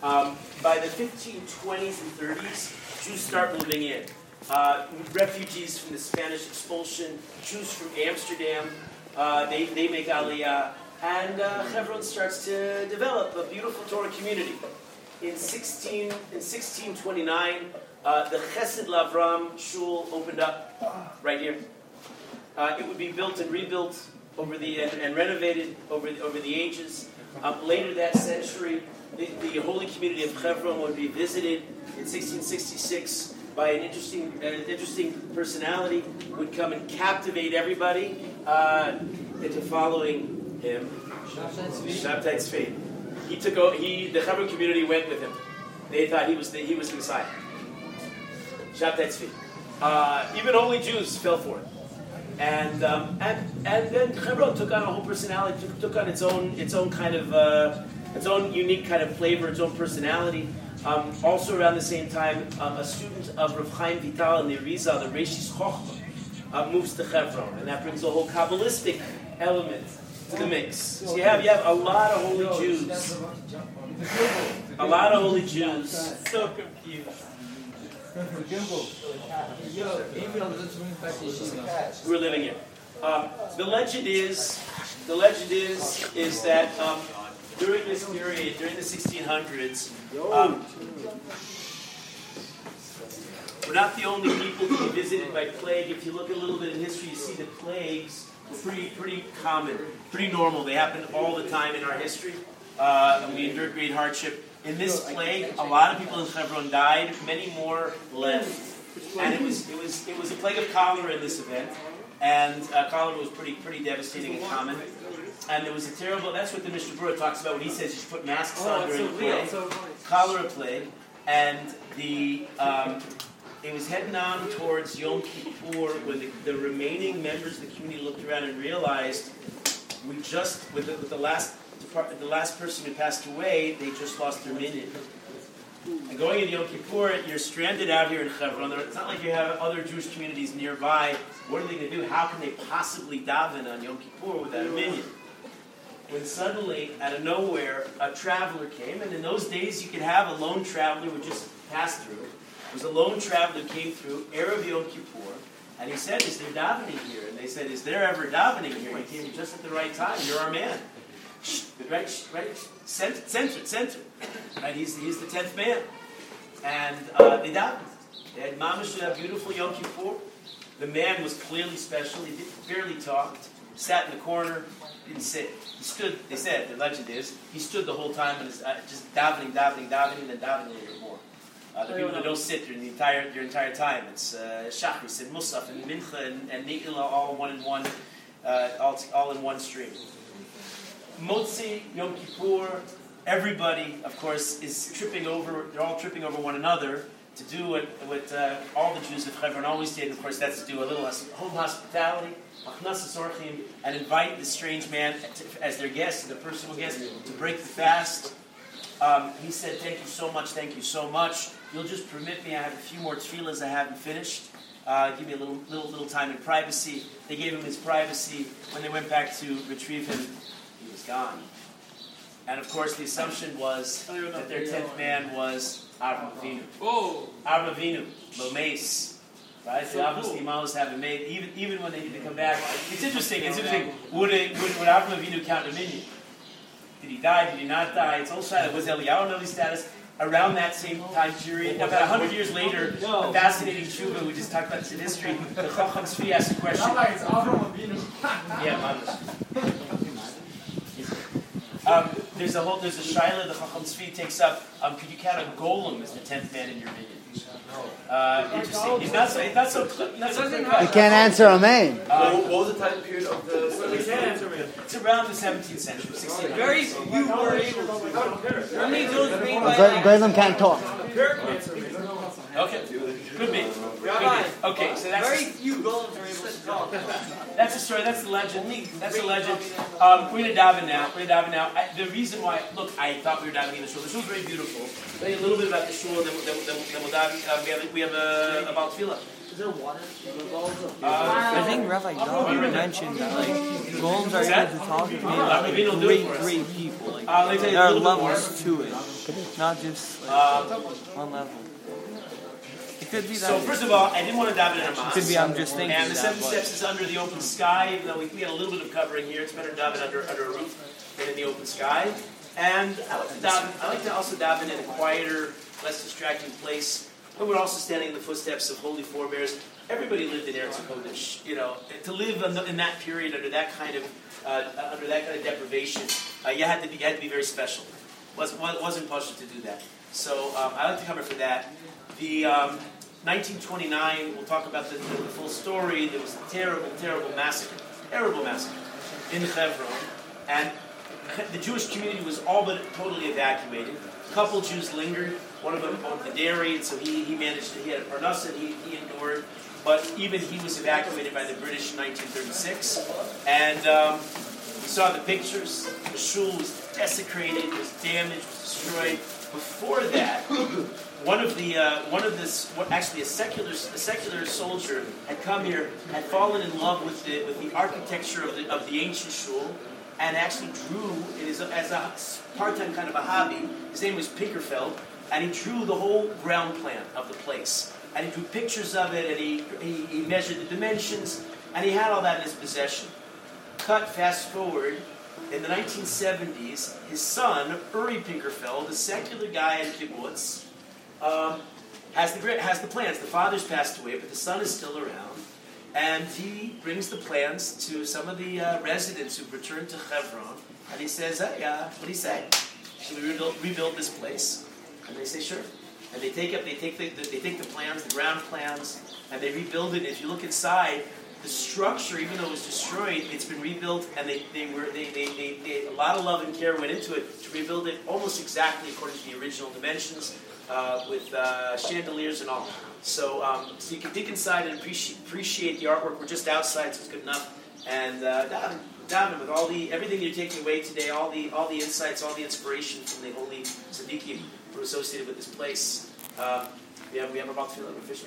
Um, by the 1520s and 30s, Jews start moving in. Uh, refugees from the Spanish expulsion, Jews from Amsterdam, uh, they, they make Aliyah, and uh, Hebron starts to develop a beautiful Torah community. In 16 in 1629, uh, the Chesed Lavram Shul opened up right here. Uh, it would be built and rebuilt over the and, and renovated over the, over the ages. Um, later that century, the, the, holy community of Hebron would be visited in 1666 by an interesting, an interesting personality would come and captivate everybody uh, into following him. Shabtai Tzvi. He took over, he the Hebron community went with him. They thought he was the, he was the Messiah. Shabtai Tzvi. Uh, even only Jews fell for it. And, um, and, and then Hebron took on a whole personality, took, took on its own, its own kind of, uh, its own unique kind of flavor, its own personality. Um, also around the same time, um, a student of Rav Chaim Vital in the Arizal, the Reshis Chochma, uh, moves to Hebron, and that brings a whole Kabbalistic element to the mix. So you have, you have a lot of holy Jews. A lot of holy Jews. So confused. Who are living here. Um, the legend is, the legend is, is that um, during this period, during the 1600s, um, we're not the only people to be visited by plague. If you look a little bit in history, you see the plagues were pretty, pretty common, pretty normal. They happen all the time in our history. Uh, and we endure great hardship. In this plague, a lot of people in Hebron died. Many more left. And it was, it was, it was a plague of cholera in this event. And uh, cholera was pretty, pretty devastating and common. And there was a terrible, that's what the Mishnah talks about when he says you should put masks Oh, on during the plague. Cholera plague. And the, um, it was heading on towards Yom Kippur when the, the remaining members of the community looked around and realized we just, with the, with the last the last person who passed away, they just lost their minyan. And going into Yom Kippur, you're stranded out here in Hebron. It's not like you have other Jewish communities nearby. What are they going to do? How can they possibly daven on Yom Kippur without a minyan? When suddenly, out of nowhere, a traveler came, and in those days you could have a lone traveler who just passed through. It was a lone traveler who came through, Erev Yom Kippur, and he said, Is there davening here? And they said, Is there ever davening here? He came just at the right time. You're our man. Right, right, center, center. Right, he's, he's the tenth man. And uh, they davened. They had mamash a beautiful Yom Kippur. The man was clearly special. He barely talked. Sat in the corner. Didn't sit. He stood. They said the legend is he stood the whole time and was uh, just davening, davening, davening, and then davening a little bit more. Uh, the people that don't sit during the entire your entire time. It's uh, Shachris and Musaf and Mincha and, and Ne'ilah all one in one, uh, all, all in one stream. Motzei, Yom Kippur, everybody, of course, is tripping over, they're all tripping over one another to do what, what uh, all the Jews of Hebron always did. and Of course, that's to do a little home hospitality, and invite the strange man to, as their guest, the personal guest, to break the fast. Um, he said, Thank you so much, thank you so much. You'll just permit me, I have a few more tefillahs I haven't finished. Uh, give me a little, little, little time in privacy. They gave him his privacy. When they went back to retrieve him, he was gone. And of course, the assumption was that their tenth man was Avram Avinu. Whoa! Oh. Avram Avinu, Lomes. Right? So they obviously cool. Malos haven't made, even, even when they need to come back. It's interesting, it's interesting. Would, it, would, would Avram Avinu count a minyan? Did he die? Did he not die? It's all shot. Was Eliyahu Novi status? Around that same time period, about 100 years later, a fascinating tshuva, we just talked about this in history, the Chacham Tzvi asked a question. Yeah, Mamish. There's a whole, there's a shaila the Chacham Tzvi takes up. Um, could you count a golem as the tenth man in your minyan? Uh, interesting. He's not so, he's not so, cl- not so clear You can't answer Amen. Uh, what was the time period of the We can't answer me. it's around the 17th century, 1600s. Very few were able to. How many Jews made by Golem can't talk. Okay, could be. Rabbi, Okay, so that's very few golems are able to talk. That's the story. That's the legend. That's the legend. Um, we're gonna dive in now. We're gonna dive in now. I, the reason why, look, I thought we were diving in the shul. The shul's very beautiful. Tell you a little bit about the shul, then, then, then, then we'll dive. Uh, we have we have a about tefillah. I think Rabbi David mentioned that like golems are able to talk to me Rabbi like Vino great, great people. Like Uh, let me tell you there are little more. levels to it. Not just like Um, one level. Could be that. so first of all, I didn't want to daven in a it could be I'm just thinking And the seven steps is under the open sky, even though we, we had a little bit of covering here. It's better to daven under, under a roof than in the open sky. And I like to daven, I like to also daven in a quieter, less distracting place. But we're also standing in the footsteps of holy forebears. Everybody lived in Eretz Kodesh, you know. To live in, that period under that kind of uh, under that kind of deprivation, uh, you had to be you had to be very special. wasn't wasn't possible to do that. So um, I like to cover for that. The um, 1929, we'll talk about the, the, the full story. There was a terrible, terrible massacre, terrible massacre in Hebron, and the Jewish community was all but totally evacuated. A couple Jews lingered. One of them owned the dairy, and so he, he managed to, he had a parnassa, he, he endured. But even he was evacuated by the British in 1936. And um, we saw the pictures. The shul was desecrated, was damaged, was destroyed. Before that, one of the uh, one of this actually a secular a secular soldier had come here, had fallen in love with the with the architecture of the of the ancient shul, and actually drew it is as a part-time kind of a hobby. His name was Pinkerfeld, and he drew the whole ground plan of the place, and he drew pictures of it, and he he, he measured the dimensions, and he had all that in his possession. Cut fast forward in the 1970s, his son, Uri Pinkerfeld, a secular guy in kibbutz, um, has, the, has the plans. The father's passed away, but the son is still around. And he brings the plans to some of the uh, residents who've returned to Hebron. And he says, hey, uh, what do you say? Should we rebuild, rebuild this place? And they say, sure. And they take up, they take the, they take the plans, the ground plans, and they rebuild it. If you look inside, the structure, even though it was destroyed, it's been rebuilt, and they, they were they, they, they, they a lot of love and care went into it to rebuild it almost exactly according to the original dimensions, uh, with uh, chandeliers and all. So, um, so you can dig inside and appreciate, appreciate the artwork. We're just outside, so it's good enough. And uh, Daven, Daven, with all the everything you're taking away today, all the all the insights, all the inspiration from the holy tzaddikim who are associated with this place. Uh, we have we have about to officially.